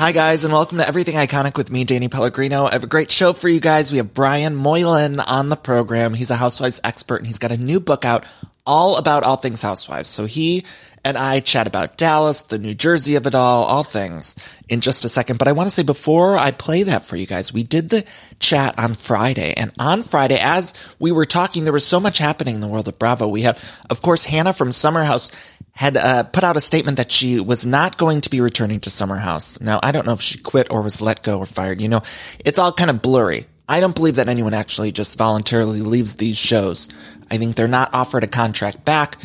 Hi, guys, and welcome to Everything Iconic with me, Danny Pellegrino. I have a great show for you guys. We have Brian Moylan on the program. He's a housewives expert, and he's got a new book out all about all things housewives. So he and I chat about Dallas, the New Jersey of it all, all things in just a second. But I want to say before I play that for you guys, we did the chat on Friday. And on Friday, as we were talking, there was so much happening in the world of Bravo. We had, of course, Hannah from Summer House had uh, put out a statement that she was not going to be returning to Summer House. Now, I don't know if she quit or was let go or fired. You know, it's all kind of blurry. I don't believe that anyone actually just voluntarily leaves these shows. I think they're not offered a contract back.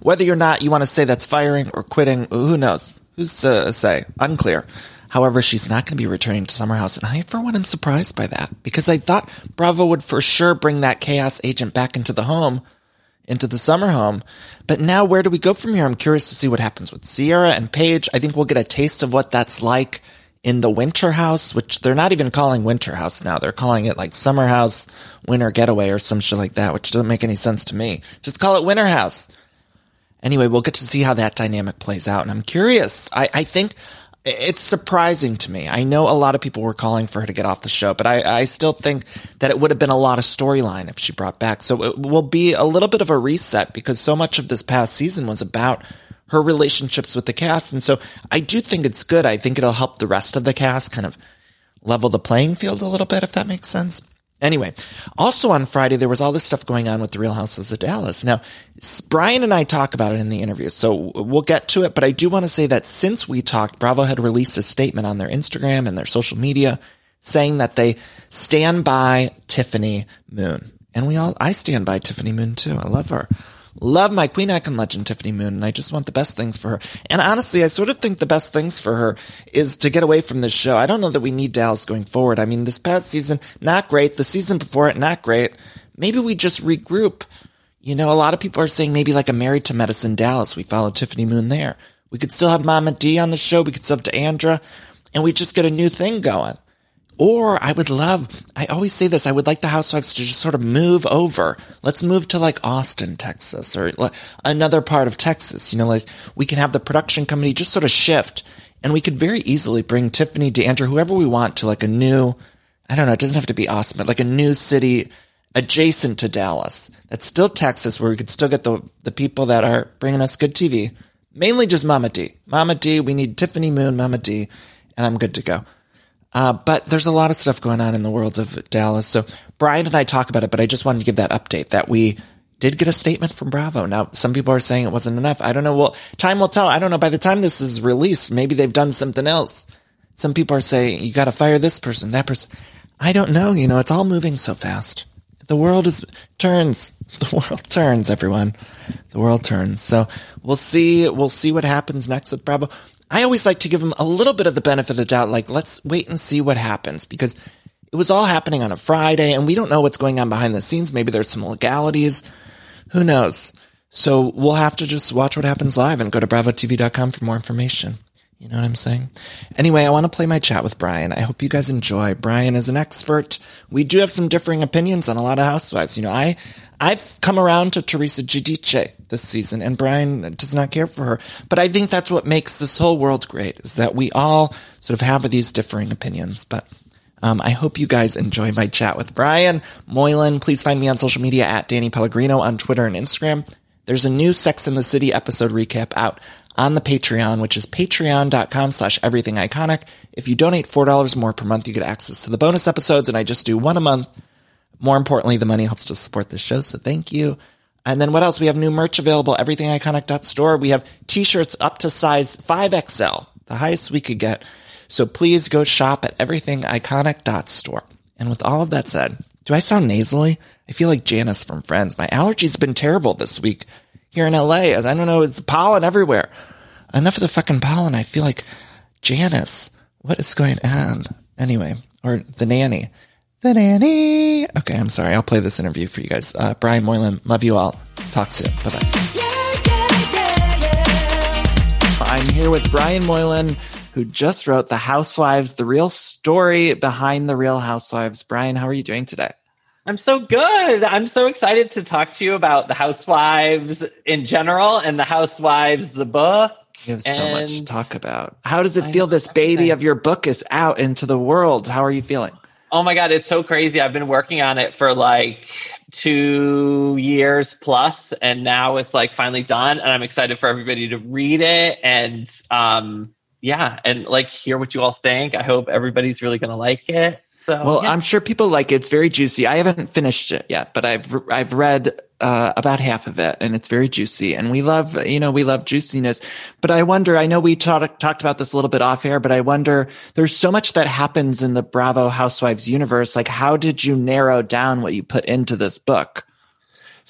Whether or not you want to say that's firing or quitting, who knows? Who's to say? Unclear. However, she's not going to be returning to Summer House, and I, for one, am surprised by that because I thought Bravo would for sure bring that chaos agent back into the home into the summer home. But now where do we go from here? I'm curious to see what happens with Sierra and Paige. I think we'll get a taste of what that's like in the winter house, which they're not even calling winter house now. They're calling it like summer house, winter getaway or some shit like that, which doesn't make any sense to me. Just call it winter house. Anyway, we'll get to see how that dynamic plays out. And I'm curious. I, I think it's surprising to me. I know a lot of people were calling for her to get off the show, but I, I still think that it would have been a lot of storyline if she brought back. So it will be a little bit of a reset because so much of this past season was about her relationships with the cast. And so I do think it's good. I think it'll help the rest of the cast kind of level the playing field a little bit, if that makes sense. Anyway, also on Friday, there was all this stuff going on with the Real Houses of Dallas. Now, Brian and I talk about it in the interview, so we'll get to it. But I do want to say that since we talked, Bravo had released a statement on their Instagram and their social media saying that they stand by Tiffany Moon. And we all, I stand by Tiffany Moon too. I love her. Love my Queen Icon legend, Tiffany Moon, and I just want the best things for her. And honestly, I sort of think the best things for her is to get away from this show. I don't know that we need Dallas going forward. I mean, this past season, not great. The season before it, not great. Maybe we just regroup. You know, a lot of people are saying maybe like a Married to Medicine Dallas. We follow Tiffany Moon there. We could still have Mama D on the show. We could still have D'Andra, and we just get a new thing going. Or I would love, I always say this, I would like the housewives to just sort of move over. Let's move to like Austin, Texas or another part of Texas. You know, like we can have the production company just sort of shift and we could very easily bring Tiffany, D'Andra, whoever we want to like a new, I don't know, it doesn't have to be Austin, but like a new city adjacent to Dallas. That's still Texas where we could still get the, the people that are bringing us good TV. Mainly just Mama D. Mama D, we need Tiffany Moon, Mama D, and I'm good to go. Uh, but there's a lot of stuff going on in the world of Dallas. So Brian and I talk about it, but I just wanted to give that update that we did get a statement from Bravo. Now, some people are saying it wasn't enough. I don't know. Well, time will tell. I don't know. By the time this is released, maybe they've done something else. Some people are saying you got to fire this person, that person. I don't know. You know, it's all moving so fast. The world is turns. The world turns, everyone. The world turns. So we'll see. We'll see what happens next with Bravo. I always like to give them a little bit of the benefit of the doubt. Like, let's wait and see what happens because it was all happening on a Friday and we don't know what's going on behind the scenes. Maybe there's some legalities. Who knows? So we'll have to just watch what happens live and go to bravotv.com for more information. You know what I'm saying? Anyway, I want to play my chat with Brian. I hope you guys enjoy. Brian is an expert. We do have some differing opinions on a lot of housewives. You know, I, I've come around to Teresa Giudice this season and Brian does not care for her. But I think that's what makes this whole world great is that we all sort of have these differing opinions. But um, I hope you guys enjoy my chat with Brian Moylan. Please find me on social media at Danny Pellegrino on Twitter and Instagram. There's a new Sex in the City episode recap out on the Patreon, which is patreon.com slash everything iconic. If you donate $4 more per month, you get access to the bonus episodes, and I just do one a month. More importantly, the money helps to support this show, so thank you. And then what else? We have new merch available, everythingiconic.store. We have t-shirts up to size 5XL, the highest we could get. So please go shop at everythingiconic.store. And with all of that said, do I sound nasally? I feel like Janice from Friends. My allergies been terrible this week here in LA. I don't know, it's pollen everywhere. Enough of the fucking pollen. I feel like Janice. What is going on? Anyway, or the nanny. The nanny. Okay, I'm sorry. I'll play this interview for you guys. Uh, Brian Moylan, love you all. Talk soon. Bye bye. I'm here with Brian Moylan, who just wrote The Housewives, the real story behind the real housewives. Brian, how are you doing today? I'm so good. I'm so excited to talk to you about the housewives in general and the housewives, the book. You have so much to talk about. How does it feel this baby of your book is out into the world? How are you feeling? Oh my God, it's so crazy. I've been working on it for like two years plus, and now it's like finally done. And I'm excited for everybody to read it and, um, yeah, and like hear what you all think. I hope everybody's really going to like it. So, well, yeah. I'm sure people like it. It's very juicy. I haven't finished it yet, but I've I've read uh, about half of it, and it's very juicy. And we love, you know, we love juiciness. But I wonder. I know we talked talked about this a little bit off air, but I wonder. There's so much that happens in the Bravo Housewives universe. Like, how did you narrow down what you put into this book?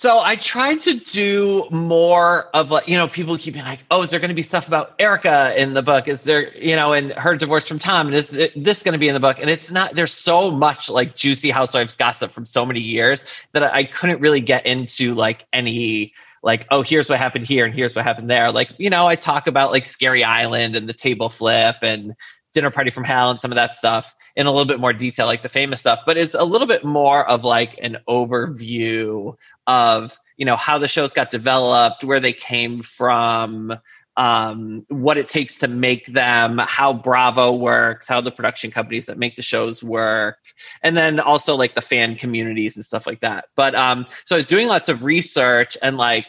So I tried to do more of like, you know, people keep being like, oh, is there going to be stuff about Erika in the book? Is there, you know, and her divorce from Tom? And is this going to be in the book? And it's not, there's so much like juicy housewives gossip from so many years that I couldn't really get into like any, like, oh, here's what happened here and here's what happened there. Like, you know, I talk about like Scary Island and the table flip and Dinner Party from Hell and some of that stuff in a little bit more detail, like the famous stuff, but it's a little bit more of like an overview of you know how the shows got developed, where they came from, um, what it takes to make them, how Bravo works, how the production companies that make the shows work, and then also like the fan communities and stuff like that. But um, so I was doing lots of research and like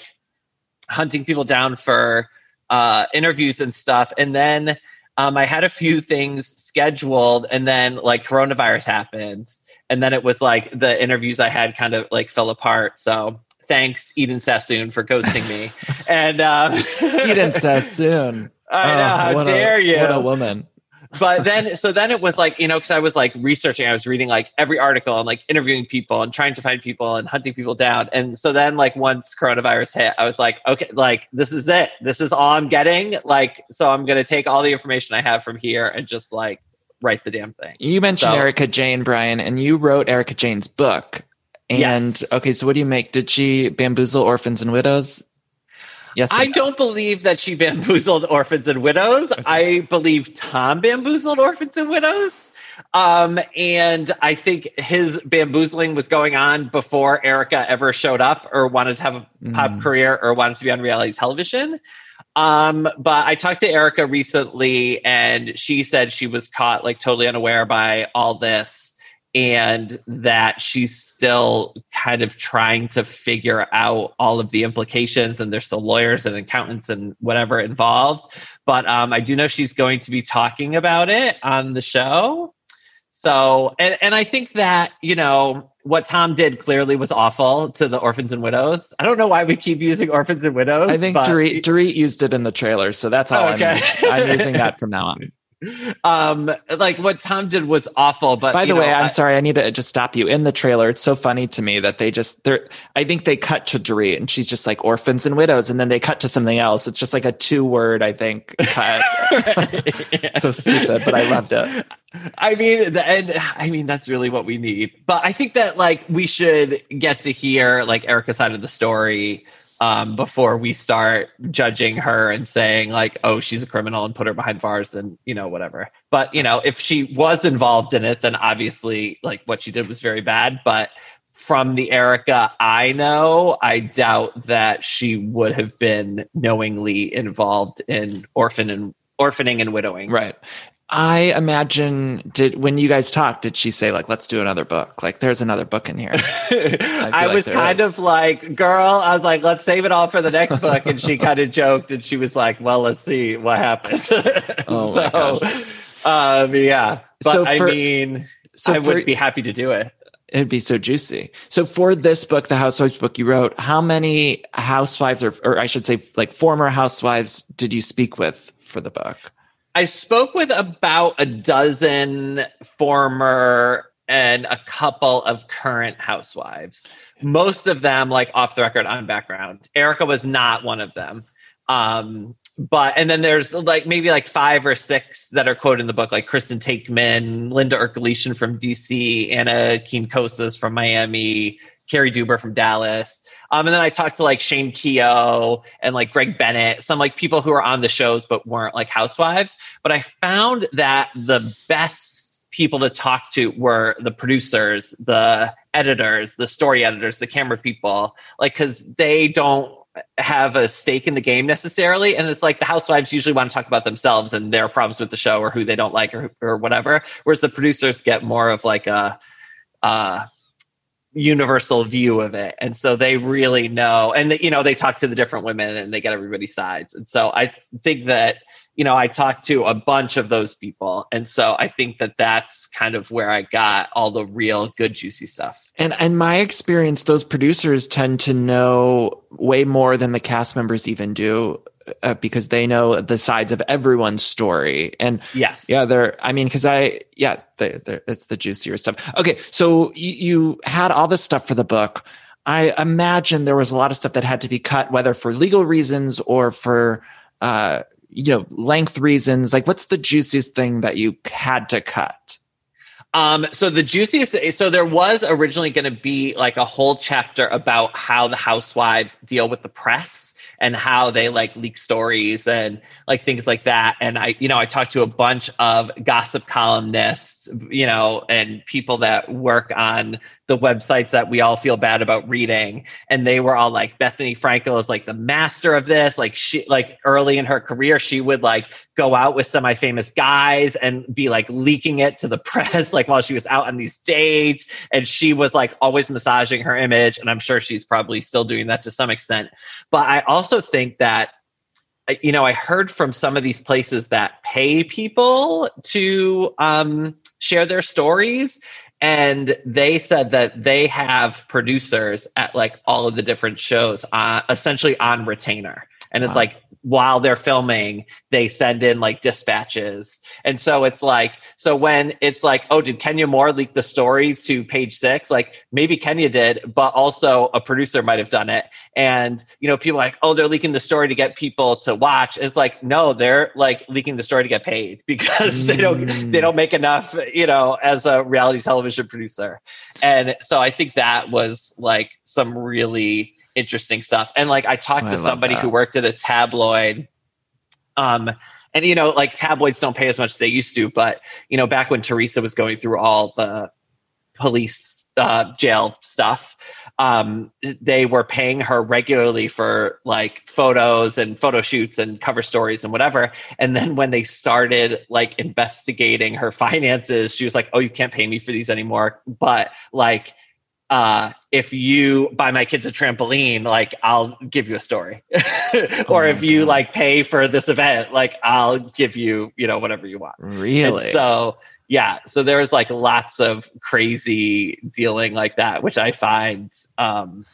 hunting people down for uh, interviews and stuff, and then um, I had a few things scheduled, and then like coronavirus happened, and then it was like the interviews I had kind of like fell apart. So thanks, Eden Sassoon, for ghosting me. and um, Eden Sassoon. I know. Oh, how dare a, you? What a woman. But then, so then it was like, you know, because I was like researching, I was reading like every article and like interviewing people and trying to find people and hunting people down. And so then, like, once coronavirus hit, I was like, okay, like, this is it. This is all I'm getting. Like, so I'm going to take all the information I have from here and just like write the damn thing. You mentioned so, Erika Jayne, Brian, and you wrote Erika Jayne's book. And yes. okay, so what do you make? Did she bamboozle orphans and widows? Yes. I no? don't believe that she bamboozled orphans and widows. Okay. I believe Tom bamboozled orphans and widows. Um, and I think his bamboozling was going on before Erika ever showed up or wanted to have a pop mm. career or wanted to be on reality television. Um, but I talked to Erika recently and she said she was caught like totally unaware by all this and that she's still kind of trying to figure out all of the implications and there's still lawyers and accountants and whatever involved. But um, I do know she's going to be talking about it on the show. So, and, and I think that, you know, what Tom did clearly was awful to the orphans and widows. I don't know why we keep using orphans and widows. I think Dorit, Dorit used it in the trailer, so that's all okay. I'm, I'm using that from now on. Um like what tom did was awful but by the way know, i'm I, sorry i need to just stop you. In the trailer it's so funny to me that they just they're i think they cut to Dorit and she's just like orphans and widows and then they cut to something else. It's just like a two word i think cut. So stupid but i loved it. I mean the, and i mean that's really what we need. But i think that like we should get to hear like erika's side of the story um, before we start judging her and saying like, oh, she's a criminal and put her behind bars and you know whatever. But you know, if she was involved in it, then obviously like what she did was very bad. But from the Erika I know, I doubt that she would have been knowingly involved in orphan and orphaning and widowing. Right. I imagine did when you guys talked, did she say like, let's do another book? Like there's another book in here. I, I like was kind is. of like, girl, I was like, let's save it all for the next book. And she kind of joked and she was like, well, let's see what happens. oh so, my gosh. Um, yeah. But so for, I mean, so I would be happy to do it. It'd be so juicy. So for this book, the housewives book you wrote, how many housewives or, or I should say like former housewives did you speak with for the book? I spoke with about a dozen former and a couple of current housewives. Most of them, like off the record on background. Erika was not one of them. Um, but and then there's like maybe like five or six that are quoted in the book, like Kristen Taekman, Lynda Erkiletian from DC, Ana Quincoces from Miami, Cary Deuber from Dallas. Um, and then I talked to like Shane Keough and like Greg Bennett, some like people who are on the shows but weren't like housewives. But I found that the best people to talk to were the producers, the editors, the story editors, the camera people, like because they don't have a stake in the game necessarily. And it's like the housewives usually want to talk about themselves and their problems with the show or who they don't like or, or whatever. Whereas the producers get more of like a, uh, universal view of it. And so they really know, and you know, they talk to the different women and they get everybody's sides. And so I think that, you know, I talked to a bunch of those people. And so I think that that's kind of where I got all the real good, juicy stuff. And in my experience, those producers tend to know way more than the cast members even do. Uh, because they know the sides of everyone's story. And yes. yeah they're i mean because i yeah they, it's the juicier stuff. Okay so you, you had all this stuff for the book. I imagine there was a lot of stuff that had to be cut whether for legal reasons or for uh you know length reasons. Like what's the juiciest thing that you had to cut? Um, so the juiciest, so there was originally going to be like a whole chapter about how the housewives deal with the press and how they like leak stories and like things like that. And I, you know, I talked to a bunch of gossip columnists, you know, and people that work on the websites that we all feel bad about reading. And they were all like, Bethenny Frankel is like the master of this. Like she, like early in her career, she would like go out with semi famous guys and be like leaking it to the press, like while she was out on these dates. And she was like always massaging her image. And I'm sure she's probably still doing that to some extent. But I also think that you know, I heard from some of these places that pay people to um, share their stories and they said that they have producers at like all of the different shows uh, essentially on retainer and it's wow. like while they're filming they send in like dispatches. And so it's like so when it's like oh did kenya moore leak the story to page six? Like maybe kenya did but also a producer might have done it. And you know people like oh they're leaking the story to get people to watch. It's like no they're like leaking the story to get paid because mm. they don't they don't make enough you know as a reality television producer. And so i think that was like some really interesting stuff. And like I talked oh, to somebody who worked at a tabloid. Um, and you know, like tabloids don't pay as much as they used to, but you know, back when Teresa was going through all the police uh, jail stuff, um, they were paying her regularly for like photos and photo shoots and cover stories and whatever. And then when they started like investigating her finances, she was like, "Oh, you can't pay me for these anymore." But like uh, if you buy my kids a trampoline, like I'll give you a story. or oh if you God. like pay for this event, like I'll give you, you know, whatever you want. Really? And so yeah, so there's like lots of crazy dealing like that, which I find um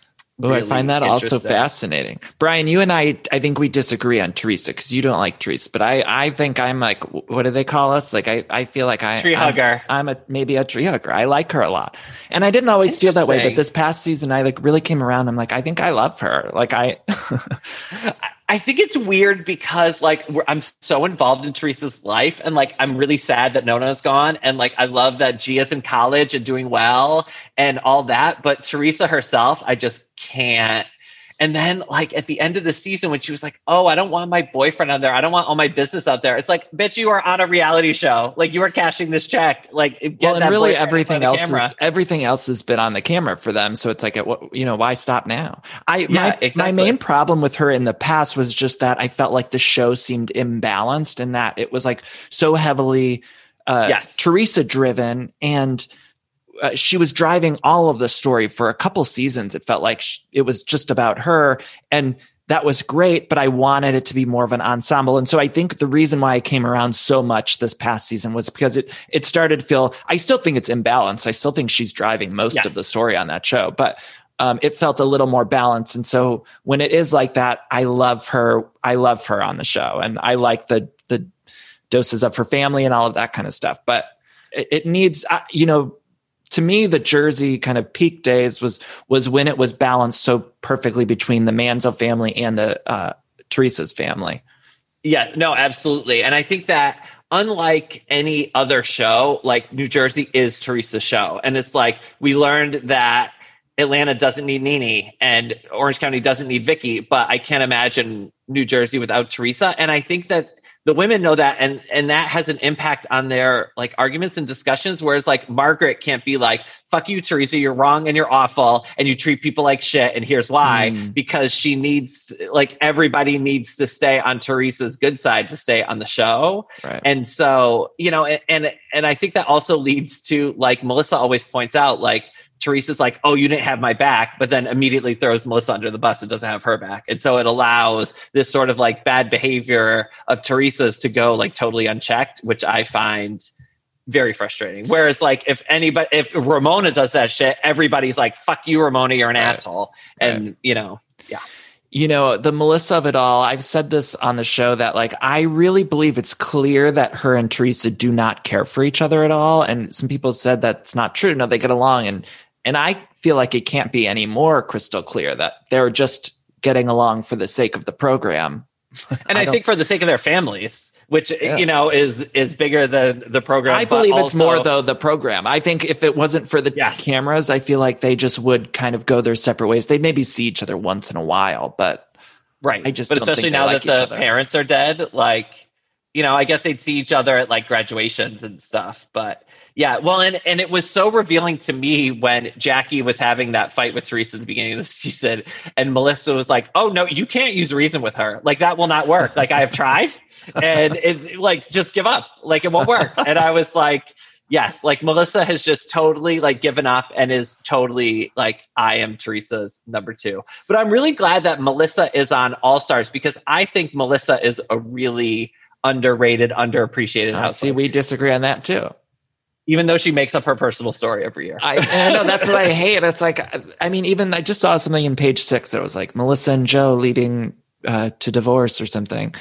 Oh, really I find that also fascinating. Brian, you and I, I think we disagree on Teresa because you don't like Teresa, but I, I think I'm like, what do they call us? Like, I, I feel like I, tree hugger. I'm, I'm a, maybe a tree hugger. I like her a lot. And I didn't always feel that way, but this past season, I like really came around. I'm like, I think I love her. Like I, I think it's weird because like I'm so involved in Teresa's life, and like I'm really sad that Nona's gone, and like I love that Gia's in college and doing well and all that. But Teresa herself, I just can't and then, like at the end of the season, when she was like, "Oh, I don't want my boyfriend on there. I don't want all my business out there." It's like, bitch, you are on a reality show. Like you are cashing this check. Like, well, and really everything else is everything else has been on the camera for them. So it's like, what you know, why stop now? I yeah, my exactly. my main problem with her in the past was just that I felt like the show seemed imbalanced and that it was like so heavily uh, yes. Teresa driven and uh, she was driving all of the story for a couple seasons. It felt like she, it was just about her and that was great, but I wanted it to be more of an ensemble. And so I think the reason why I came around so much this past season was because it, it started to feel, I still think it's imbalanced. I still think she's driving most yes. of the story on that show, but um, it felt a little more balanced. And so when it is like that, I love her. I love her on the show and I like the, the doses of her family and all of that kind of stuff, but it, it needs, uh, you know, to me, the Jersey kind of peak days was was when it was balanced so perfectly between the Manzo family and the uh, Teresa's family. Yeah, no, absolutely. And I think that unlike any other show, like New Jersey is Teresa's show. And it's like we learned that Atlanta doesn't need Nene and Orange County doesn't need Vicki, but I can't imagine New Jersey without Teresa. And I think that the women know that and and that has an impact on their like arguments and discussions whereas like margaret can't be like fuck you teresa you're wrong and you're awful and you treat people like shit and here's why mm. because she needs like everybody needs to stay on teresa's good side to stay on the show right. and so you know and and i think that also leads to like melissa always points out like Teresa's like, oh, you didn't have my back, but then immediately throws Melissa under the bus and doesn't have her back. And so it allows this sort of like bad behavior of Teresa's to go like totally unchecked, which I find very frustrating. Whereas like if anybody, if Ramona does that shit, everybody's like, fuck you, Ramona, you're an right. asshole. And, right. you know, yeah. You know, the Melissa of it all, I've said this on the show that like I really believe it's clear that her and Teresa do not care for each other at all. And some people said that's not true. No, they get along. And and I feel like it can't be any more crystal clear that they're just getting along for the sake of the program. And I, I think for the sake of their families, which yeah. you know is is bigger than the program. I believe also, it's more though the program. I think if it wasn't for the yes. cameras, I feel like they just would kind of go their separate ways. They maybe see each other once in a while, but right. I just but especially now like that the parents are dead, like you know, I guess they'd see each other at like graduations and stuff, but yeah, well, and and it was so revealing to me when Jackie was having that fight with Teresa at the beginning of the season, and Melissa was like, "Oh no, you can't use reason with her. Like that will not work. Like I have tried, and it like just give up. Like it won't work." And I was like, "Yes, like Melissa has just totally like given up and is totally like I am Teresa's number two. But I'm really glad that Melissa is on All Stars because I think Melissa is a really underrated, underappreciated. Uh, see, we disagree on that too even though she makes up her personal story every year. I, know that's what I hate. It's like, I mean, even I just saw something in page six that was like Melissa and Joe leading uh, to divorce or something.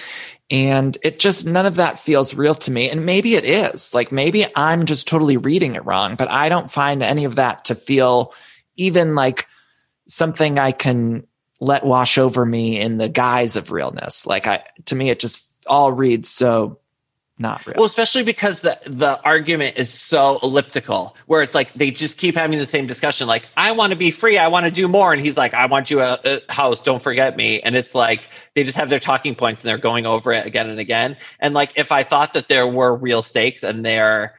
And it just, none of that feels real to me. And maybe it is. Like, maybe I'm just totally reading it wrong, but I don't find any of that to feel even like something I can let wash over me in the guise of realness. Like, I, to me, it just all reads so not real. Well, especially because the the argument is so elliptical, where it's like they just keep having the same discussion. Like, I want to be free, I want to do more, and he's like, I want you a, a, house, don't forget me. And it's like they just have their talking points and they're going over it again and again. And like, if I thought that there were real stakes and there,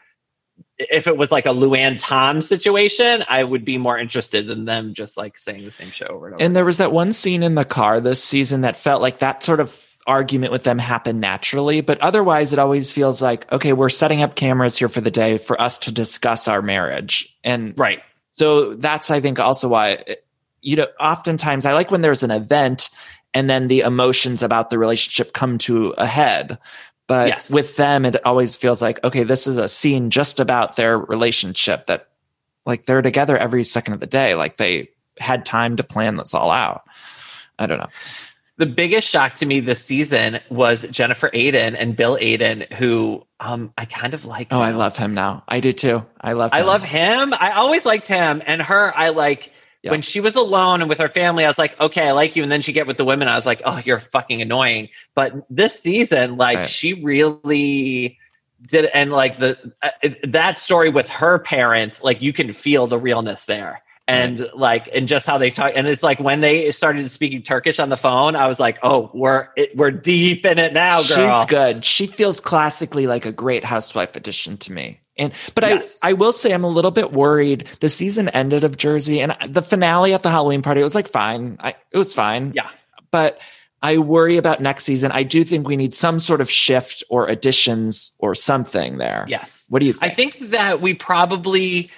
if it was like a Luann Tom situation, I would be more interested in them just like saying the same show over and over. And there was that one scene in the car this season that felt like that sort of argument with them happen naturally. But otherwise, it always feels like, okay, we're setting up cameras here for the day for us to discuss our marriage. And right. So that's, I think, also why, you know, oftentimes I like when there's an event and then the emotions about the relationship come to a head. But yes. with them, it always feels like, okay, this is a scene just about their relationship that like they're together every second of the day. Like they had time to plan this all out. I don't know the biggest shock to me this season was Jennifer Aydin and Bill Aydin, who um, I kind of like. Oh, now. I love him now. I do too. I love. Him. I love him. I always liked him, and her. I like yep. when she was alone and with her family. I was like, okay, I like you, and then she get with the women. I was like, oh, you're fucking annoying. But this season, like, right. she really did, and like the uh, that story with her parents, like you can feel the realness there and right. like and just how they talk and it's like when they started speaking turkish on the phone i was like oh we're it, we're deep in it now girl. she's good she feels classically like a great housewife addition to me and but yes. i i will say i'm a little bit worried the season ended of jersey and the finale at the halloween party it was like fine I, it was fine yeah but I worry about next season. I do think we need some sort of shift or additions or something there. Yes. What do you think? I think that we probably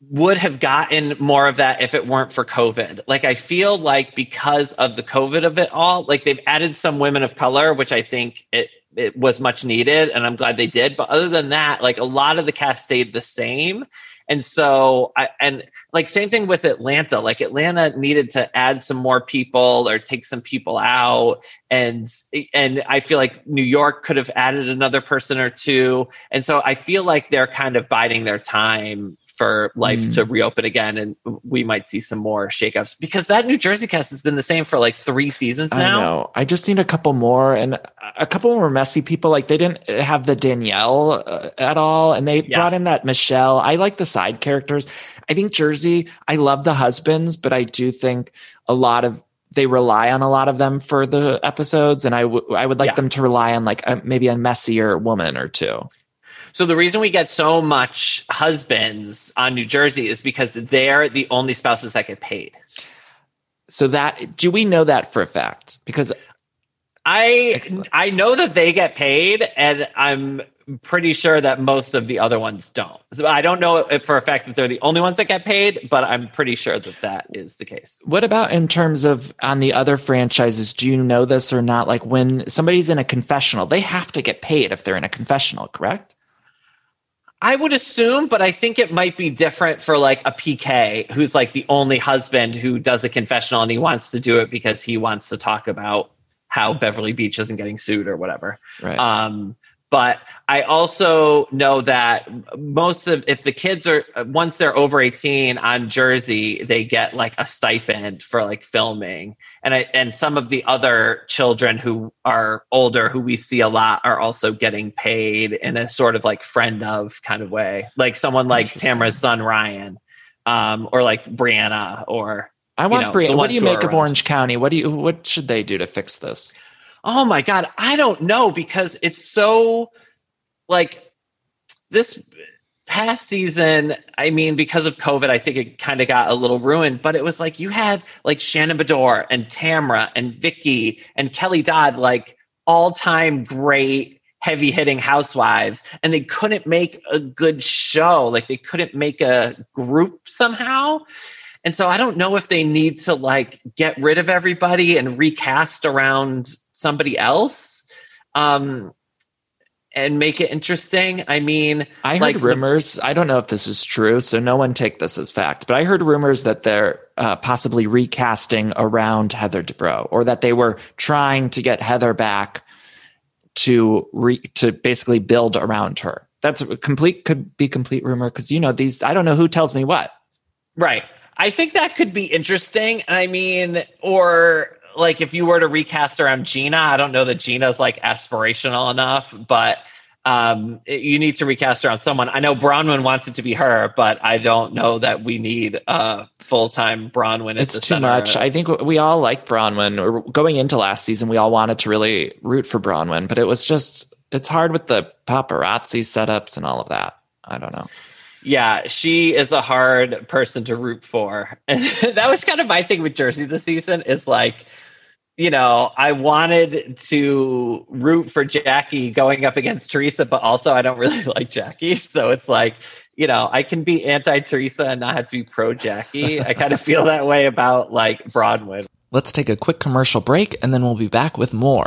would have gotten more of that if it weren't for COVID. Like I feel like because of the COVID of it all, like they've added some women of color, which I think it it was much needed, and I'm glad they did. But other than that, like a lot of the cast stayed the same. And so I and like same thing with Atlanta. Like Atlanta needed to add some more people or take some people out. And and I feel like New York could have added another person or two. And so I feel like they're kind of biding their time for life mm. to reopen again, and we might see some more shakeups because that New Jersey cast has been the same for like three seasons now. I know. I just need a couple more and a couple more messy people. Like they didn't have the Danielle uh, at all, and they yeah. brought in that Michelle. I like the side characters. I think Jersey. I love the husbands, but I do think a lot of they rely on a lot of them for the episodes, and I, w- I would like yeah. them to rely on like a, maybe a messier woman or two. So the reason we get so much husbands on New Jersey is because they're the only spouses that get paid. So that do we know that for a fact? Because I Excellent. I know that they get paid, and I'm pretty sure that most of the other ones don't. So I don't know if for a fact that they're the only ones that get paid, but I'm pretty sure that that is the case. What about in terms of on the other franchises? Do you know this or not? Like when somebody's in a confessional, they have to get paid if they're in a confessional, correct? I would assume, but I think it might be different for like a PK who's like the only husband who does a confessional and he wants to do it because he wants to talk about how Beverly Beach isn't getting sued or whatever. Right. Um, but I also know that most of if the kids are once they're over 18 on Jersey, they get like a stipend for like filming. And I, and some of the other children who are older who we see a lot are also getting paid in a sort of like friend of kind of way. Like someone like Tamara's son Ryan um, or like Brianna or I want you know, Brianna. What do you make of Orange County? What do you what should they do to fix this? Oh my god, I don't know because it's so like this past season, I mean, because of COVID, I think it kind of got a little ruined, but it was like you had like Shannon Beador and Tamra and Vicki and Kelly Dodd, like all time great heavy hitting housewives, and they couldn't make a good show. Like they couldn't make a group somehow. And so I don't know if they need to like get rid of everybody and recast around somebody else. Um, and make it interesting. I mean, I heard rumors. The- I don't know if this is true, so no one take this as fact. But I heard rumors that they're uh, possibly recasting around Heather Dubrow, or that they were trying to get Heather back to re- to basically build around her. That's a complete could be complete rumor because you know these. I don't know who tells me what. Right. I think that could be interesting. I mean, or like if you were to recast around Gina, I don't know that Gina's like aspirational enough, but um, you need to recast around someone. I know Braunwyn wants it to be her, but I don't know that we need a full time Braunwyn. It's too much. I think we all like Braunwyn. Going into last season, we all wanted to really root for Braunwyn, but it was just it's hard with the paparazzi setups and all of that. I don't know. Yeah, she is a hard person to root for. And that was kind of my thing with Jersey this season is like you know, I wanted to root for Jackie going up against Teresa, but also I don't really like Jackie. So it's like, you know, I can be anti Teresa and not have to be pro Jackie. I kind of feel that way about like Braunwyn. Let's take a quick commercial break and then we'll be back with more.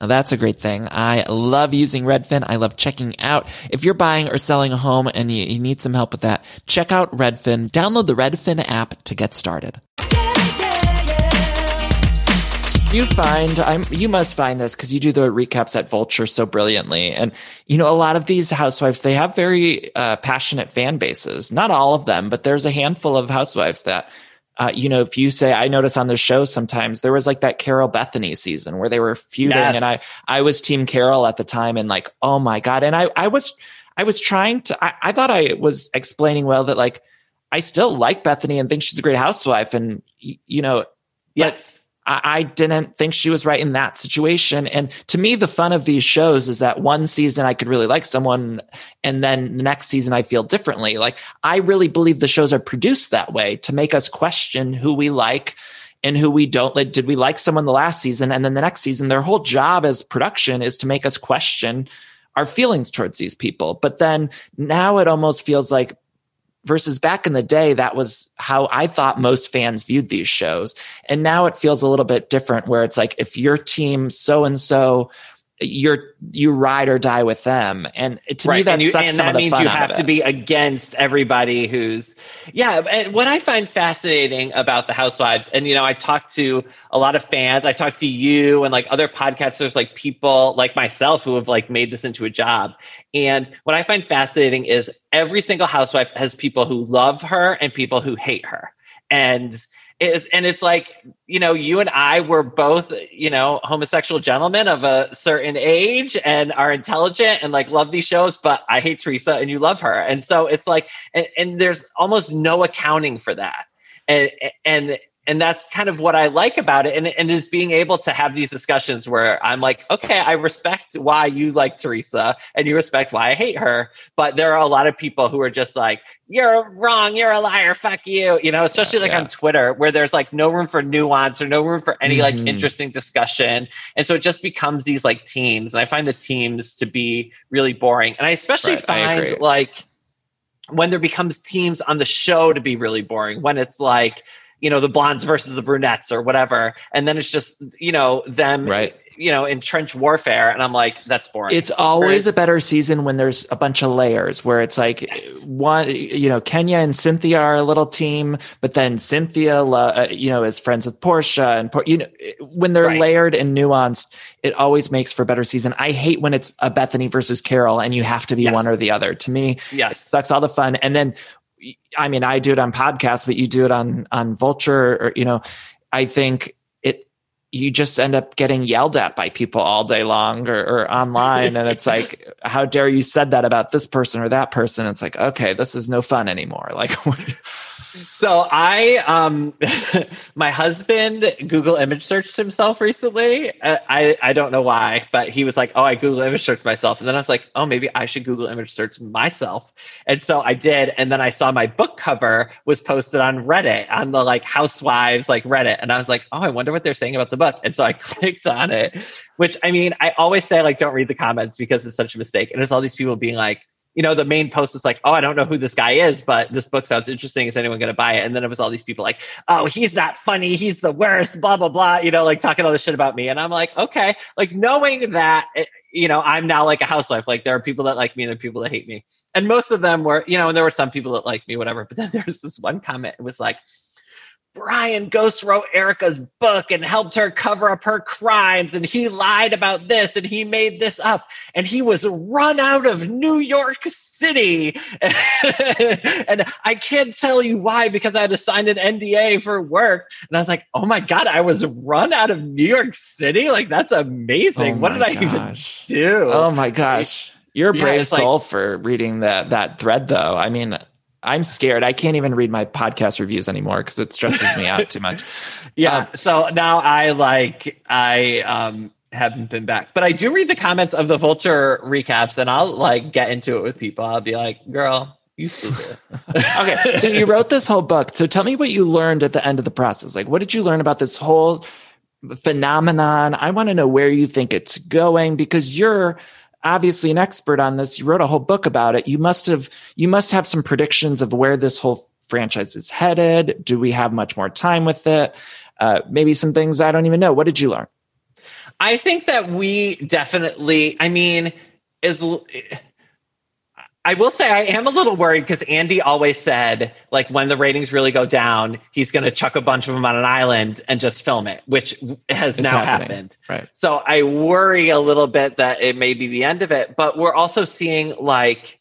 Now that's a great thing. I love using Redfin. I love checking out. If you're buying or selling a home and you, you, need some help with that, check out Redfin. Download the Redfin app to get started. You find I'm you must find this because you do the recaps at Vulture so brilliantly, and you know a lot of these housewives they have very uh, passionate fan bases. Not all of them, but there's a handful of housewives that uh, you know, if you say, I notice on the show sometimes there was like that Carole Bethenny season where they were feuding, yes. and I I was Team Carole at the time, and like, oh my god, and I I was I was trying to, I, I thought I was explaining well that like, I still like Bethenny and think she's a great housewife. And, you know, yes. I, I didn't think she was right in that situation. And to me, the fun of these shows is that one season I could really like someone, and then the next season I feel differently. Like, I really believe the shows are produced that way to make us question who we like and who we don't like. Did we like someone the last season? And then the next season, their whole job as production is to make us question our feelings towards these people. But then now it almost feels like versus back in the day, that was how I thought most fans viewed these shows. And now it feels a little bit different where it's like, if your team so and so you're you ride or die with them and to right. me that and you, sucks and that means you have to be against everybody who's yeah and what i find fascinating about the housewives and you know i talk to a lot of fans i talk to you and like other podcasters like people like myself who have like made this into a job. And what i find fascinating is every single housewife has people who love her and people who hate her. And and it's like you know you and i were both you know homosexual gentlemen of a certain age and are intelligent and like love these shows but i hate teresa and you love her and so it's like and, and there's almost no accounting for that and and and that's kind of what I like about it. And, and is being able to have these discussions where I'm like, okay, I respect why you like Teresa and you respect why I hate her. But there are a lot of people who are just like, you're wrong, you're a liar, fuck you. You know, especially like yeah. on Twitter where there's like no room for nuance or no room for any mm-hmm. like interesting discussion. And so it just becomes these like teams. And I find the teams to be really boring. And I especially right, find I like when there becomes teams on the show to be really boring, when it's like, you know the blondes versus the brunettes or whatever and then it's just you know them right you know in trench warfare and i'm like that's boring it's always a better season when there's a bunch of layers where it's like yes. one you know kenya and cynthia are a little team but then cynthia uh, you know is friends with porsha and you know when they're right. layered and nuanced it always makes for a better season i hate when it's a bethenny versus carole and you have to be yes. one or the other to me yes sucks all the fun and then I mean, I do it on podcasts, but you do it on on Vulture, or you know, I think. You just end up getting yelled at by people all day long or, or online, and it's like, how dare you said that about this person or that person? It's like, okay, this is no fun anymore. Like, so I, um, my husband Google image searched himself recently. Uh, I, I don't know why, but he was like, "Oh, I Google image searched myself," and then I was like, "Oh, maybe I should Google image search myself." And so I did, and then I saw my book cover was posted on Reddit on the like Housewives like Reddit, and I was like, "Oh, I wonder what they're saying about the book." And so I clicked on it, which I mean, I always say like, don't read the comments because it's such a mistake, and there's all these people being like you know, the main post was like, oh, I don't know who this guy is, but this book sounds interesting. Is anyone going to buy it? And then it was all these people like, oh, he's not funny. He's the worst, blah, blah, blah, you know, like talking all this shit about me. And I'm like, okay, like knowing that, eh, you know, I'm now like a housewife. Like there are people that like me and there are people that hate me. And most of them were, you know, and there were some people that like me, whatever. But then there's this one comment. It was like, Brian ghost wrote Erika's book and helped her cover up her crimes, and he lied about this and he made this up, and he was run out of New York City. and I can't tell you why because I had to sign an NDA for work. And I was like, oh my God, I was run out of New York City? Like, that's amazing. Oh what did gosh. I even do? Oh my gosh. You're a brave yeah, soul like, for reading that that thread though. I mean, I'm scared. I can't even read my podcast reviews anymore because it stresses me out too much. Yeah. Um, so now I like I um haven't been back, but I do read the comments of the Vulture recaps, and I'll like get into it with people. I'll be like, "Girl, you stupid." okay, so you wrote this whole book. So tell me what you learned at the end of the process. Like, what did you learn about this whole phenomenon? I want to know where you think it's going because you're obviously an expert on this. You wrote a whole book about it. You must have you must have some predictions of where this whole franchise is headed. Do we have much more time with it? Uh, maybe some things I don't even know. What did you learn? I think that we definitely. I mean, is I will say I am a little worried because Andy always said, like, when the ratings really go down, he's going to chuck a bunch of them on an island and just film it, which has it's now happening. happened. Right. So I worry a little bit that it may be the end of it. But we're also seeing like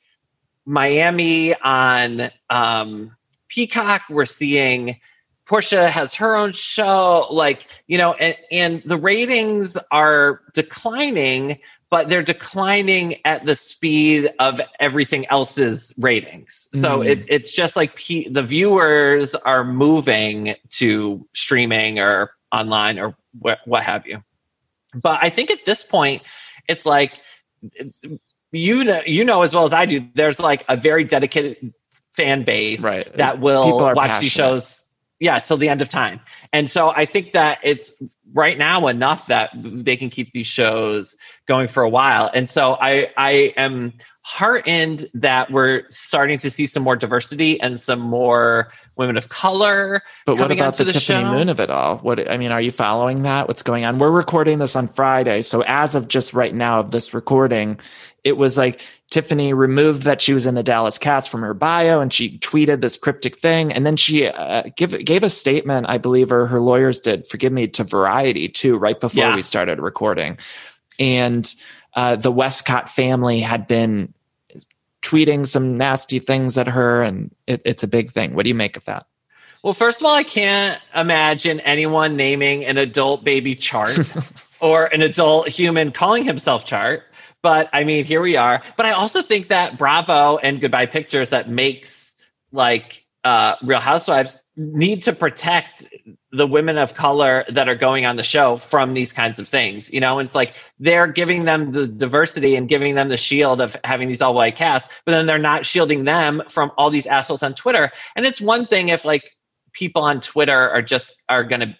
Miami on um, Peacock. We're seeing Porsha has her own show, like, you know, and, and the ratings are declining but they're declining at the speed of everything else's ratings. So Mm. it, it's just like P- the viewers are moving to streaming or online or wh- what have you. But I think at this point, it's like you know, you know as well as I do. There's like a very dedicated fan base Right. that will watch these shows yeah till the end of time and so i think that it's right now enough that they can keep these shows going for a while and so i i am heartened that we're starting to see some more diversity and some more women of color But what about onto the, Tiffany show. Moon of it all? What I mean, are you following that? What's going on? We're recording this on Friday, so as of just right now of this recording, it was like Tiffany removed that she was in the Dallas cast from her bio, and she tweeted this cryptic thing, and then she uh, give, gave a statement, I believe, or her lawyers did. Forgive me to Variety too, right before Yeah. we started recording, and uh, the Westcott family had been tweeting some nasty things at her, and it, it's a big thing. What do you make of that? Well, first of all, I can't imagine anyone naming an adult baby chart or an adult human calling himself chart. But I mean, here we are. But I also think that Bravo and Goodbye Pictures that makes like uh, Real Housewives need to protect the women of color that are going on the show from these kinds of things. You know, and it's like they're giving them the diversity and giving them the shield of having these all white casts, but then they're not shielding them from all these assholes on Twitter. And it's one thing if like people on Twitter are just are going to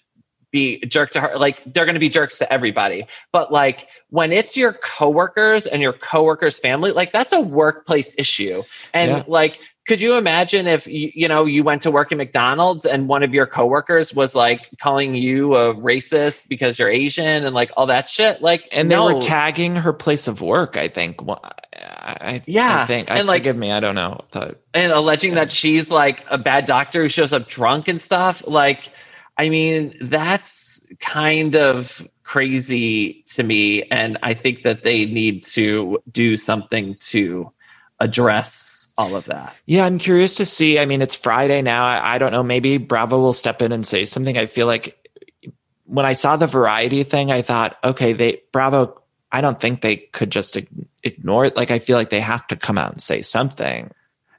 be jerk to her like they're going to be jerks to everybody but like when it's your coworkers and your coworkers family like that's a workplace issue and Yeah. like could you imagine if you, you know you went to work at McDonald's and one of your coworkers was like calling you a racist because you're Asian and like all that shit like and they were tagging her place of work. I think. Well, I, I- Yeah, I think. I, and, like- forgive me. I don't know. The- and alleging that she's like a bad doctor who shows up drunk and stuff like i mean that's kind of crazy to me and i think that they need to do something to address all of that yeah, I'm curious to see. I mean, it's Friday now. I, I don't know. Maybe Bravo will step in and say something. I feel like when I saw the variety thing, I thought, okay, they Bravo. I don't think they could just ignore it. Like, I feel like they have to come out and say something.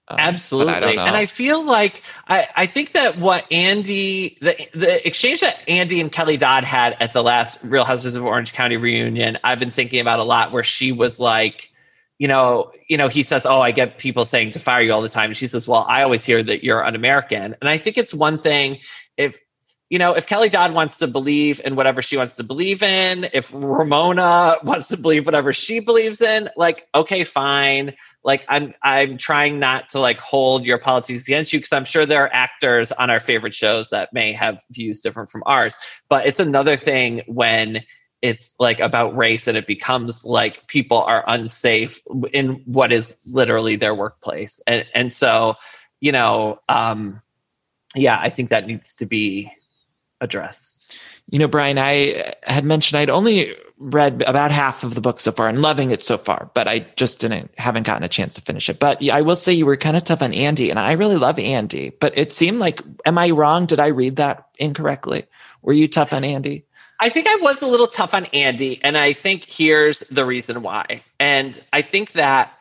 Um, Absolutely. I. And I feel like I, I think that what Andy the the exchange that Andy and Kelly Dodd had at the last Real Houses of Orange County reunion, I've been thinking about a lot where she was like, you know, you know, he says, Oh, I get people saying to fire you all the time. And she says, Well, I always hear that you're un-American. And I think it's one thing if you know, if Kelly Dodd wants to believe in whatever she wants to believe in, if Ramona wants to believe whatever she believes in, like, okay, fine. Like, I'm I'm trying not to like hold your politics against you because I'm sure there are actors on our favorite shows that may have views different from ours. But it's another thing when it's like about race and it becomes like people are unsafe in what is literally their workplace. And and so, you know, um yeah, I think that needs to be addressed. You know, Brian, I had mentioned I'd only read about half of the book so far and loving it so far, but I just didn't haven't gotten a chance to finish it. But I will say you were kind of tough on Andy, and I really love Andy. But it seemed like, am I wrong? Did I read that incorrectly? Were you tough on Andy? I think I was a little tough on Andy, and I think here's the reason why. And I think that,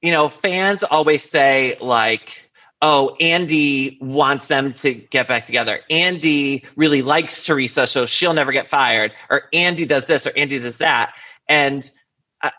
you know, fans always say, like, oh, Andy wants them to get back together. Andy really likes Teresa, so she'll never get fired. Or Andy does this, or Andy does that. And uh,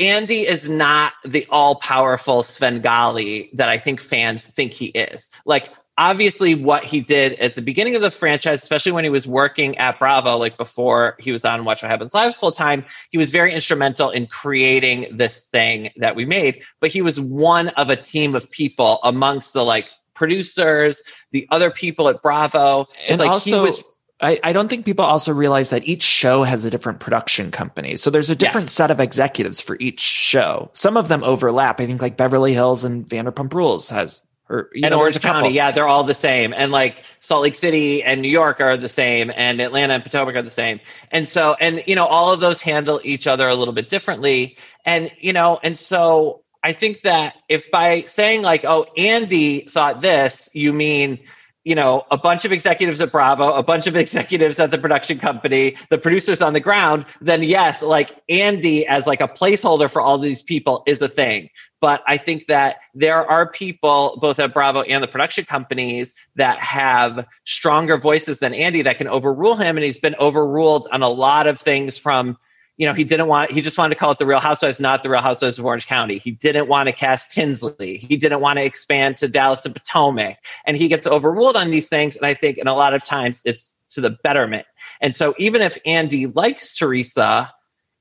Andy is not the all powerful Svengali that I think fans think he is. Like, obviously, what he did at the beginning of the franchise, especially when he was working at Bravo, like before he was on Watch What Happens Live full time, he was very instrumental in creating this thing that we made. But he was one of a team of people amongst the like producers, the other people at Bravo. And like also, he was I, I don't think people also realize that each show has a different production company. So there's a different Yes. set of executives for each show. Some of them overlap. I think like Beverly Hills and Vanderpump Rules has, or and know, Orange. County, yeah, they're all the same. And like Salt Lake City and New York are the same, and Atlanta and Potomac are the same. And so, and you know, all of those handle each other a little bit differently. And you know, and so I think that if by saying like, oh, Andy thought this, you mean you know, a bunch of executives at Bravo, a bunch of executives at the production company, the producers on the ground, then yes, like Andy as like a placeholder for all these people is a thing. But I think that there are people both at Bravo and the production companies that have stronger voices than Andy that can overrule him. And he's been overruled on a lot of things from you know, he didn't want, he just wanted to call it the Real Housewives, not the Real Housewives of Orange County. He didn't want to cast Tinsley. He didn't want to expand to Dallas and Potomac. And he gets overruled on these things. And I think, and a lot of times it's to the betterment. And so even if Andy likes Teresa,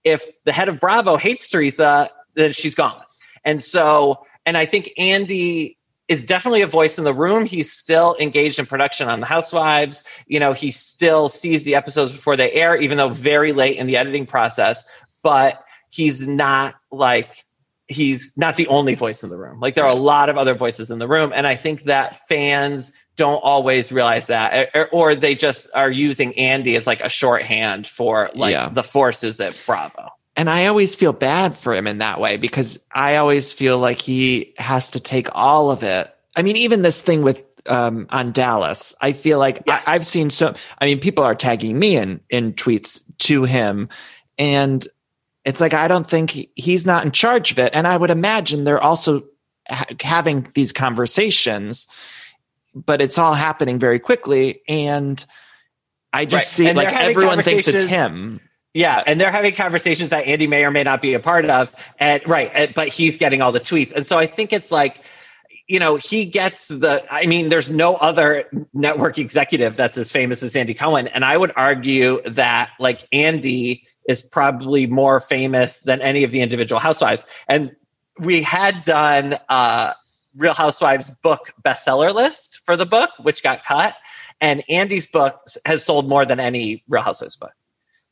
if the head of Bravo hates Teresa, then she's gone. And so, and I think Andy is definitely a voice in the room. He's still engaged in production on The Housewives. You know, he still sees the episodes before they air, even though very late in the editing process. But he's not like he's not the only voice in the room. Like there are a lot of other voices in the room, and I think that fans don't always realize that, or, or they just are using Andy as like a shorthand for like Yeah. the forces at Bravo. And I always feel bad for him in that way because I always feel like he has to take all of it. I mean, even this thing with um, on Dallas, I feel like Yes. I, I've seen so. I mean, people are tagging me in in tweets to him, and it's like I don't think he, he's not in charge of it. And I would imagine they're also ha- having these conversations, but it's all happening very quickly. And I just Right. see And like everyone thinks it's him. Yeah, and they're having conversations that Andy may or may not be a part of, and right, but he's getting all the tweets, and so I think it's like, you know, he gets the. I mean, there's no other network executive that's as famous as Andy Cohen, and I would argue that like Andy is probably more famous than any of the individual housewives, and we had done uh, Real Housewives book bestseller list for the book, which got cut, and Andy's book has sold more than any Real Housewives book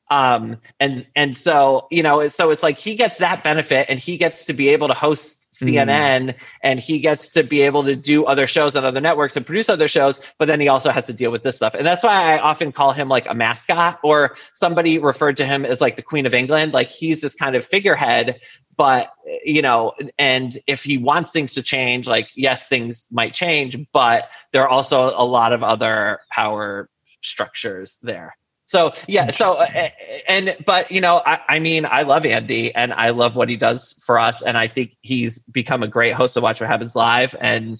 um and and so you know so it's like he gets that benefit and he gets to be able to host CNN and he gets to be able to do other shows on other networks and produce other shows but then he also has to deal with this stuff. And that's why I often call him like a mascot or somebody referred to him as like the Queen of England. Like he's this kind of figurehead but you know and if he wants things to change like yes things might change but there are also a lot of other power structures there so yeah, so uh, and but you know, I, I mean, I love Andy and I love what he does for us, and I think he's become a great host of Watch What Happens Live, and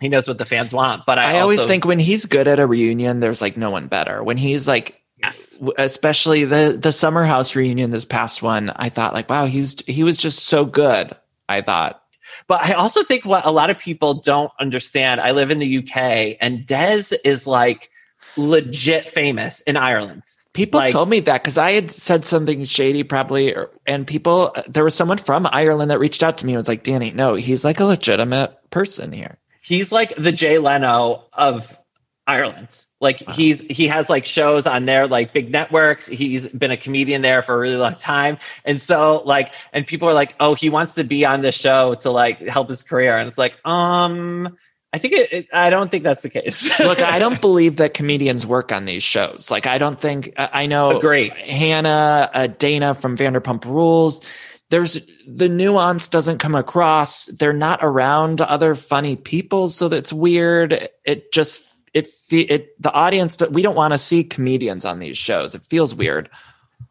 he knows what the fans want. But I, I, always think when he's good at a reunion, there's like no one better. When he's like, yes, especially the the summer house reunion, this past one, I thought like, wow, he was he was just so good. I thought, But I also think what a lot of people don't understand. I live in the UK, and Des is like legit famous in Ireland. people Like- told me that because I had said something shady, probably, or, and people, there was someone from Ireland that reached out to me and was like, Danny, no, he's like a legitimate person here. he's like the Jay Leno of Ireland. Like he's he has like shows on there, like big networks. He's been a comedian there for a really long time, and so like and people are like, oh, he wants to be on this show to like help his career, and it's like, um, I think it, it I don't think that's the case. Look, I don't believe that comedians work on these shows. Like, I don't think I know. Agree. Hannah, uh, Dayna from Vanderpump Rules. There's the nuance doesn't come across. They're not around other funny people, so that's weird. It just it it the audience we don't want to see comedians on these shows. It feels weird.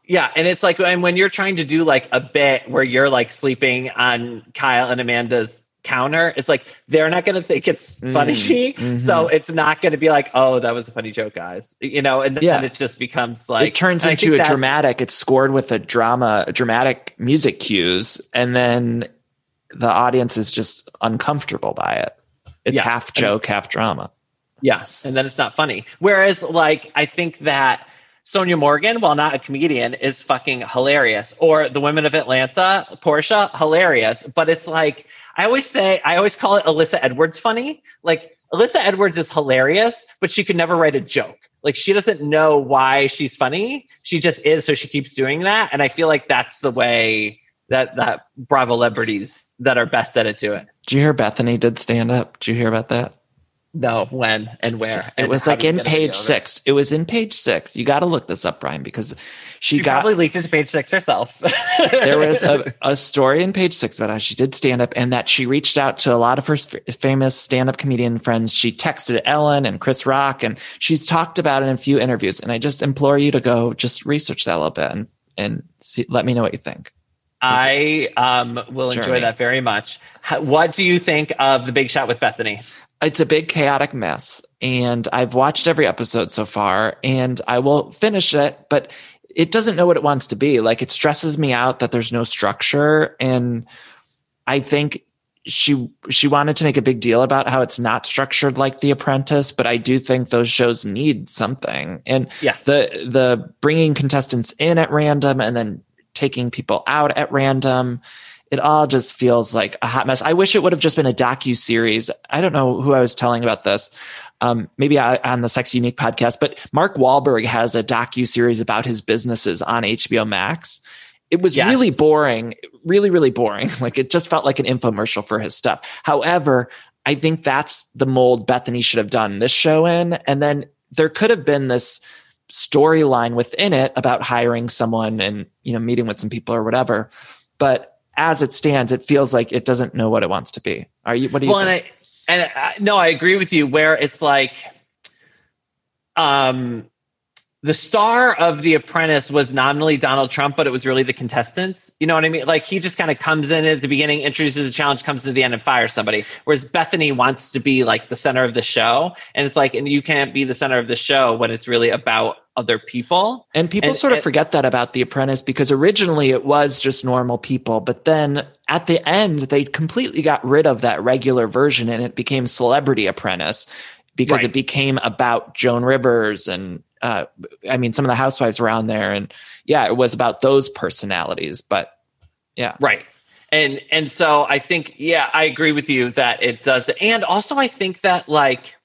Yeah, and it's like and when you're trying to do like a bit where you're like sleeping on Kyle and Amanda's counter, it's like they're not going to think it's funny. mhm. So it's not going to be like, "Oh, that was a funny joke, guys." You know, and then Yeah. it just becomes like it turns into a dramatic. It's scored with a drama, dramatic music cues, and then the audience is just uncomfortable by it. It's Yeah. half joke, half drama. Yeah, and then it's not funny. Whereas, like, I think that Sonja Morgan, while not a comedian, is fucking hilarious. Or the women of Atlanta, Porsha, hilarious. But it's like I always say, I always call it Alyssa Edwards funny. Like Alyssa Edwards is hilarious, but she could never write a joke. Like she doesn't know why she's funny. She just is, so she keeps doing that. And I feel like that's the way that that Bravo celebrities that are best at it do it. Did you hear Bethenny did stand up? Did you hear about that? Know when and where. It was like in get a video page six. It was in page six. You got to look this up, Brian, because she She got probably leaked it to page six herself. there was a, a story in page six about how she did stand up and that she reached out to a lot of her f- famous stand up comedian friends. She texted Ellen and Chris Rock and she's talked about it in a few interviews. And I just implore you to go just research that a little bit and, and see, let me know what you think. I um, will enjoy that very much. What do you think of the Big Shot with Bethenny? It's a big chaotic mess and I've watched every episode so far and I will finish it, but it doesn't know what it wants to be. Like it stresses me out that there's no structure and I think she she wanted to make a big deal about how it's not structured like The Apprentice, but I do think those shows need something. And Yes. the the bringing contestants in at random and then taking people out at random, it all just feels like a hot mess. I wish it would have just been a docu series. I don't know who I was telling about this. Um, maybe I, on the Sex Unique podcast, but Mark Wahlberg has a docu series about his businesses on HBO Max. It was Yes. really boring, really, really boring. Like it just felt like an infomercial for his stuff. However, I think that's the mold Bethenny should have done this show in. And then there could have been this storyline within it about hiring someone and, you know, meeting with some people or whatever. But as it stands, it feels like it doesn't know what it wants to be. Are you, what do you well, and? I and I, no, I agree with you. Where it's like, um, the star of The Apprentice was nominally Donald Trump, but it was really the contestants. You know what I mean? Like he just kind of comes in at the beginning, introduces a challenge, comes to the end, and fires somebody. Whereas Bethenny wants to be like the center of the show, and it's like, and you can't be the center of the show when it's really about other people. And people And- sort of and- forget that about The Apprentice because originally it was just normal people, but then at the end they completely got rid of that regular version and it became Celebrity Apprentice because Right. it became about Joan Rivers and uh, I mean some of the housewives were on there and yeah, it was about those personalities, but yeah. Right. And and so I think yeah, I agree with you that it does. And also I think that like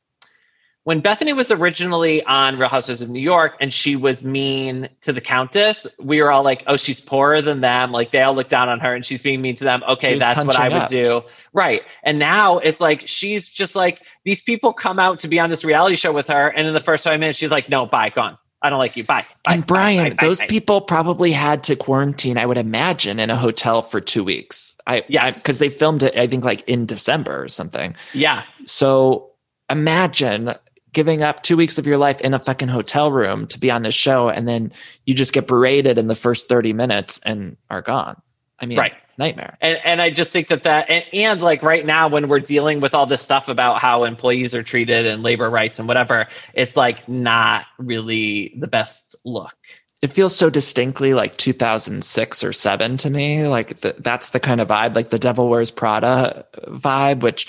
when Bethenny was originally on Real Housewives of New York and she was mean to the Countess, we were all like, "Oh, she's poorer than them." Like they all look down on her and she's being mean to them. Okay, that's what I punching would do. Right. And now it's like she's just like these people come out to be on this reality show with her, and in the first five minutes, she's like, "No, bye, gone. I don't like you. Bye." bye And Brian, bye, bye, those bye." people probably had to quarantine, I would imagine, in a hotel for two weeks. I yeah, because they filmed it, I think, like in December or something. Yeah. So imagine giving up two weeks of your life in a fucking hotel room to be on this show, and then you just get berated in the first 30 minutes and are gone. I mean, Right. nightmare. And, and I just think that that and, and like right now when we're dealing with all this stuff about how employees are treated and labor rights and whatever, it's like not really the best look. It feels so distinctly like 2006 or seven to me. Like th- that's the kind of vibe, like the Devil Wears Prada vibe, which,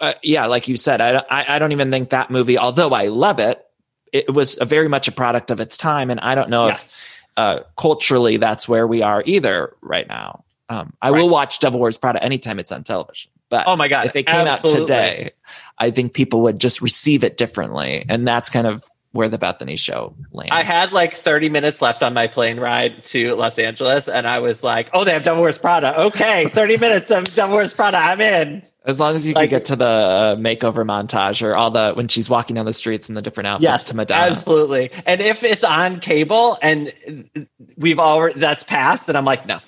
uh, yeah, like you said, I, I, I don't even think that movie, although I love it, it was a very much a product of its time. And I don't know if uh, culturally that's where we are either right now. Um, I will watch Devil Wears Prada anytime it's on television. But Oh my God, if it came absolutely. out today, I think people would just receive it differently, and that's kind of where the Bethenny show lands. I had like 30 minutes left on my plane ride to Los Angeles, and I was like, "Oh, they have Devil Wears Prada. Okay, 30 minutes of Devil Wears Prada. I'm in." as long as you like- can get to the uh, makeover montage or all the when she's walking down the streets in the different outfits Yes, to Madonna. absolutely. And if it's on cable and we've already that's passed, then I'm like, no,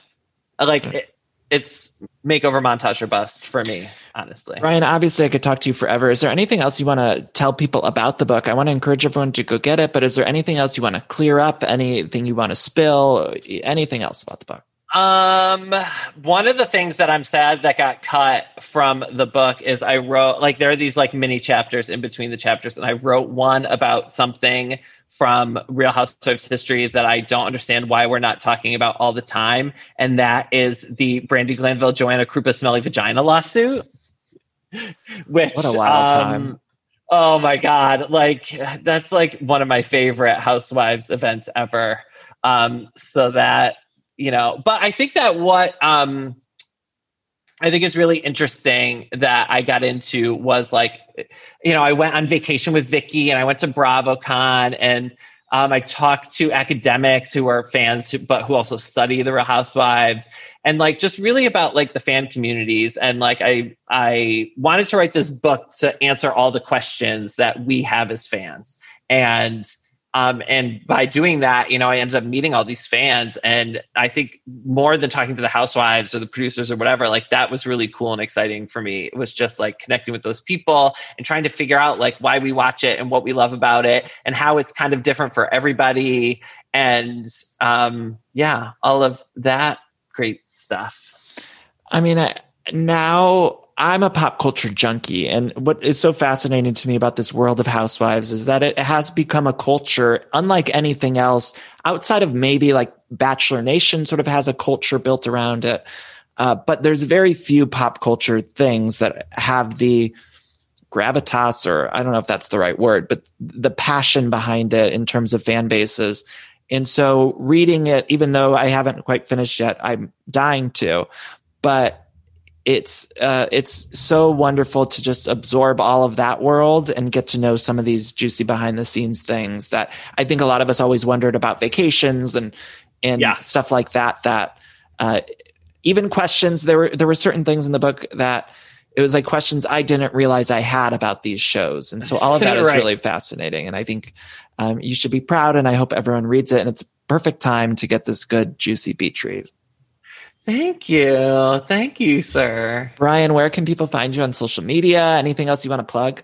I like it, it's makeover montage or bust for me, honestly. Ryan, obviously, I could talk to you forever. Is there anything else you want to tell people about the book? I want to encourage everyone to go get it, but is there anything else you want to clear up? Anything you want to spill? Anything else about the book? Um, one of the things that I'm sad that got cut from the book is I wrote like there are these like mini chapters in between the chapters, and I wrote one about something from Real Housewives history that I don't understand why we're not talking about all the time, and that is the Brandi Glanville Joanna Krupa smelly vagina lawsuit. Which What a wild um, time. Oh my god! Like that's like one of my favorite Housewives events ever. Um, so that you know, but I think that what um, I think is really interesting that I got into was like, you know, I went on vacation with Vicki and I went to BravoCon and um, I talked to academics who are fans, who, but who also study the Real Housewives. and like just really about like the fan communities and like I I wanted to write this book to answer all the questions that we have as fans and um, and by doing that, you know, I ended up meeting all these fans. And I think more than talking to the housewives or the producers or whatever, like that was really cool and exciting for me. It was just like connecting with those people and trying to figure out like why we watch it and what we love about it and how it's kind of different for everybody. And um, yeah, all of that great stuff. I mean, I, now I'm a pop culture junkie. And what is so fascinating to me about this world of housewives is that it has become a culture unlike anything else outside of maybe like Bachelor Nation sort of has a culture built around it. Uh, but there's very few pop culture things that have the gravitas, or I don't know if that's the right word, but the passion behind it in terms of fan bases. And so reading it, even though I haven't quite finished yet, I'm dying to. But it's uh, it's so wonderful to just absorb all of that world and get to know some of these juicy behind the scenes things that I think a lot of us always wondered about vacations and and yeah. stuff like that. That uh, even questions there were there were certain things in the book that it was like questions I didn't realize I had about these shows, and so all of that right. is really fascinating. And I think um, you should be proud, and I hope everyone reads it. And it's perfect time to get this good juicy beach read. Thank you. Thank you, sir. Brian, where can people find you on social media? Anything else you want to plug?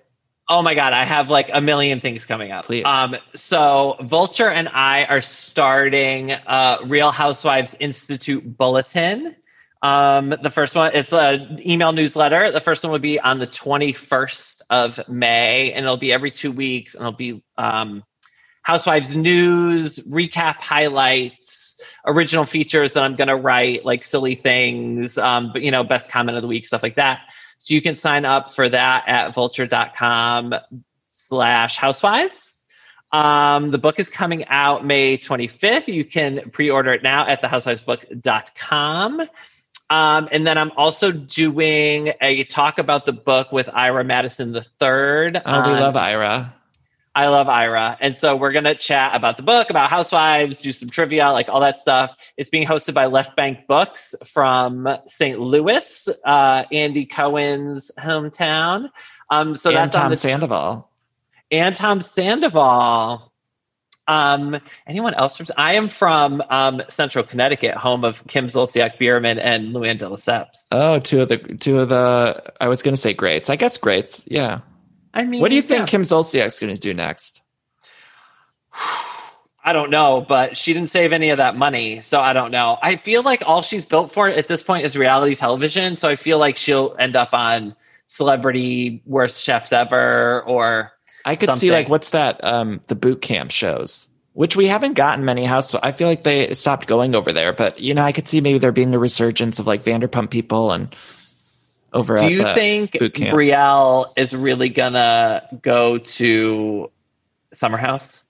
Oh my God, I have like a million things coming up. Please. Um, so Vulture and I are starting uh, Real Housewives Institute Bulletin. Um, the first one, it's an email newsletter. The first one will be on the 21st of May, and it'll be every two weeks, and it'll be um, Housewives news, recap highlights, original features that I'm going to write, like silly things, um, but you know, best comment of the week, stuff like that. So you can sign up for that at vulture.com slash housewives. Um, the book is coming out May 25th. You can pre-order it now at thehousewivesbook.com. Um, and then I'm also doing a talk about the book with Ira Madison III. Oh, we love Ira. I love Ira. And so we're going to chat about the book, about housewives, do some trivia, like all that stuff. It's being hosted by Left Bank Books from St. Louis, uh, Andy Cohen's hometown. Um, so and that's Tom Sandoval. And Tom Sandoval. Um, anyone else from? I am from um, Central Connecticut, home of Kim Zolciak Biermann and Luann de Lesseps. Oh, two of the two of the. I was going to say greats. I guess greats. Yeah. I mean, what do you think yeah. Kim Zolciak's going to do next? I don't know, but she didn't save any of that money, so I don't know. I feel like all she's built for at this point is reality television, so I feel like she'll end up on Celebrity Worst Chefs Ever or I could something. see like what's that um the boot camp shows, which we haven't gotten many house. I feel like they stopped going over there, but you know, I could see maybe there being a resurgence of like Vanderpump people and over Do you think Brielle is really gonna go to Summer House?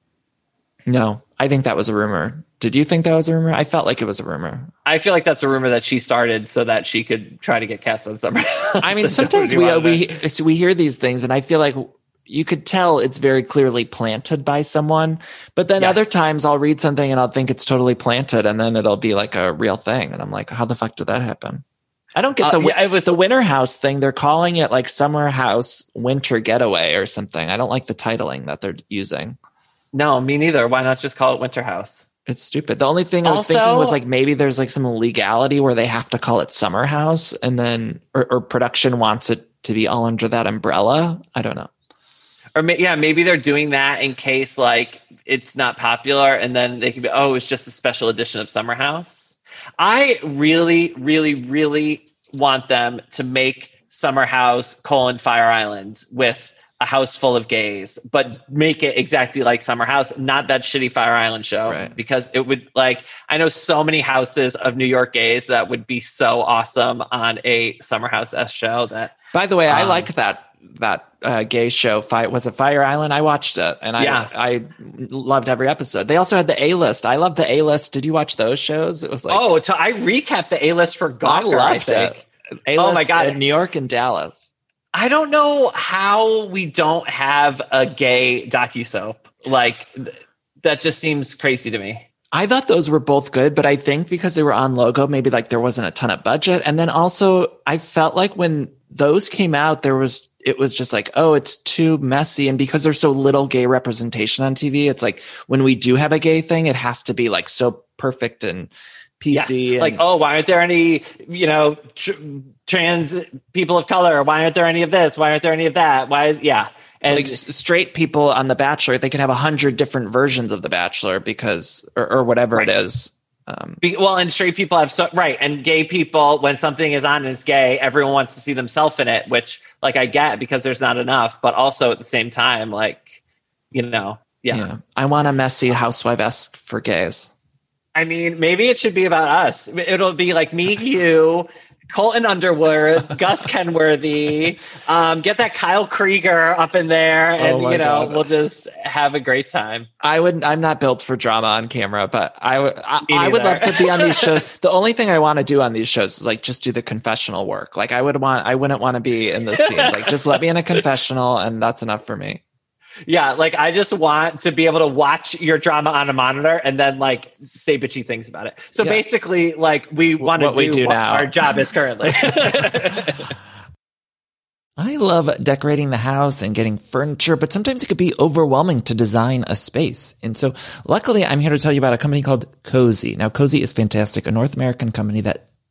No, I think that was a rumor. Did you think that was a rumor? I felt like it was a rumor. I feel like that's a rumor that she started so that she could try to get cast on Summer House. I mean, sometimes we we we hear these things, and I feel like you could tell it's very clearly planted by someone. But then yes. other times I'll read something and I'll think it's totally planted, and then it'll be like a real thing, and I'm like, how the fuck did that happen? I don't get the uh, yeah, was, the winter house thing. They're calling it like summer house winter getaway or something. I don't like the titling that they're using. No, me neither. Why not just call it winter house? It's stupid. The only thing I was also, thinking was like maybe there's like some legality where they have to call it summer house and then or, or production wants it to be all under that umbrella. I don't know. Or yeah, maybe they're doing that in case like it's not popular and then they can be oh it's just a special edition of Summer House. I really, really, really want them to make Summer House colon Fire Island with a house full of gays, but make it exactly like Summer House, not that shitty Fire Island show. Right. Because it would like I know so many houses of New York gays that would be so awesome on a Summer House S show that By the way, um, I like that that uh, gay show fight was it Fire Island. I watched it and I yeah. I loved every episode. They also had the A list. I love the A list. Did you watch those shows? It was like oh, so I recapped the A list for Gawker. I loved I it. A-list oh my god, in New York and Dallas. I don't know how we don't have a gay docu soap like that. Just seems crazy to me. I thought those were both good, but I think because they were on logo, maybe like there wasn't a ton of budget. And then also I felt like when those came out, there was, it was just like, oh, it's too messy. And because there's so little gay representation on TV, it's like when we do have a gay thing, it has to be like so perfect and PC. Yeah. And, like, oh, why aren't there any, you know, tr- trans people of color? Why aren't there any of this? Why aren't there any of that? Why, yeah. And like straight people on The Bachelor, they can have a hundred different versions of The Bachelor because, or, or whatever Right. it is. Um, Be, well, and straight people have so right, and gay people when something is on and it's gay, everyone wants to see themselves in it, which like I get because there's not enough, but also at the same time, like you know, yeah. yeah. I want a messy housewife esque for gays. I mean, maybe it should be about us. It'll be like me, you, Colton Underwood, Gus Kenworthy. Um, get that Kyle Krieger up in there, and Oh you know, God. we'll just have a great time. I would. I'm not built for drama on camera, but I would. I, I would love to be on these shows. The only thing I want to do on these shows is like just do the confessional work. Like I would want. I wouldn't want to be in the scenes. Like just let me in a confessional, and that's enough for me. Yeah, like I just want to be able to watch your drama on a monitor and then like say bitchy things about it. So Yeah. basically, like we want to What we do what now. our job is currently. I love decorating the house and getting furniture, but sometimes it could be overwhelming to design a space. And so luckily I'm here to tell you about a company called Cozey. Now Cozey is fantastic, a North American company that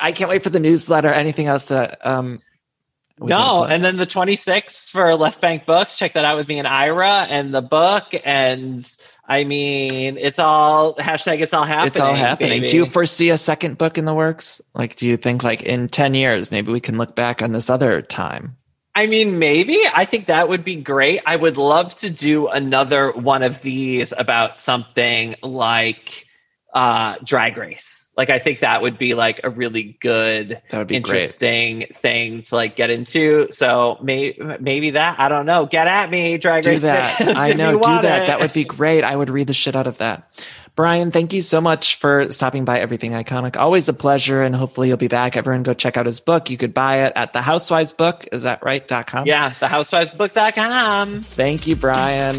I can't wait for the newsletter. Anything else that um no, and then the 26th for Left Bank Books. Check that out with me and Ira and the book. And I mean, it's all hashtag. It's all happening. it's all happening. baby. Do you foresee a second book in the works? Like, do you think like in ten years maybe we can look back on this other time? I mean, maybe. I think that would be great. I would love to do another one of these about something like uh, Drag Race. Like, I think that would be like a really good, That would be great. interesting thing to like get into. So may- maybe that. I don't know. Get at me, Drag Do Race. that. I know. Do that. it. That would be great. I would read the shit out of that. Brian, thank you so much for stopping by Everything Iconic. Always a pleasure, and hopefully you'll be back. Everyone, go check out his book. You could buy it at the Housewives Book. Is that right? Dot com. Yeah, thehousewivesbook.com. Thank you, Brian.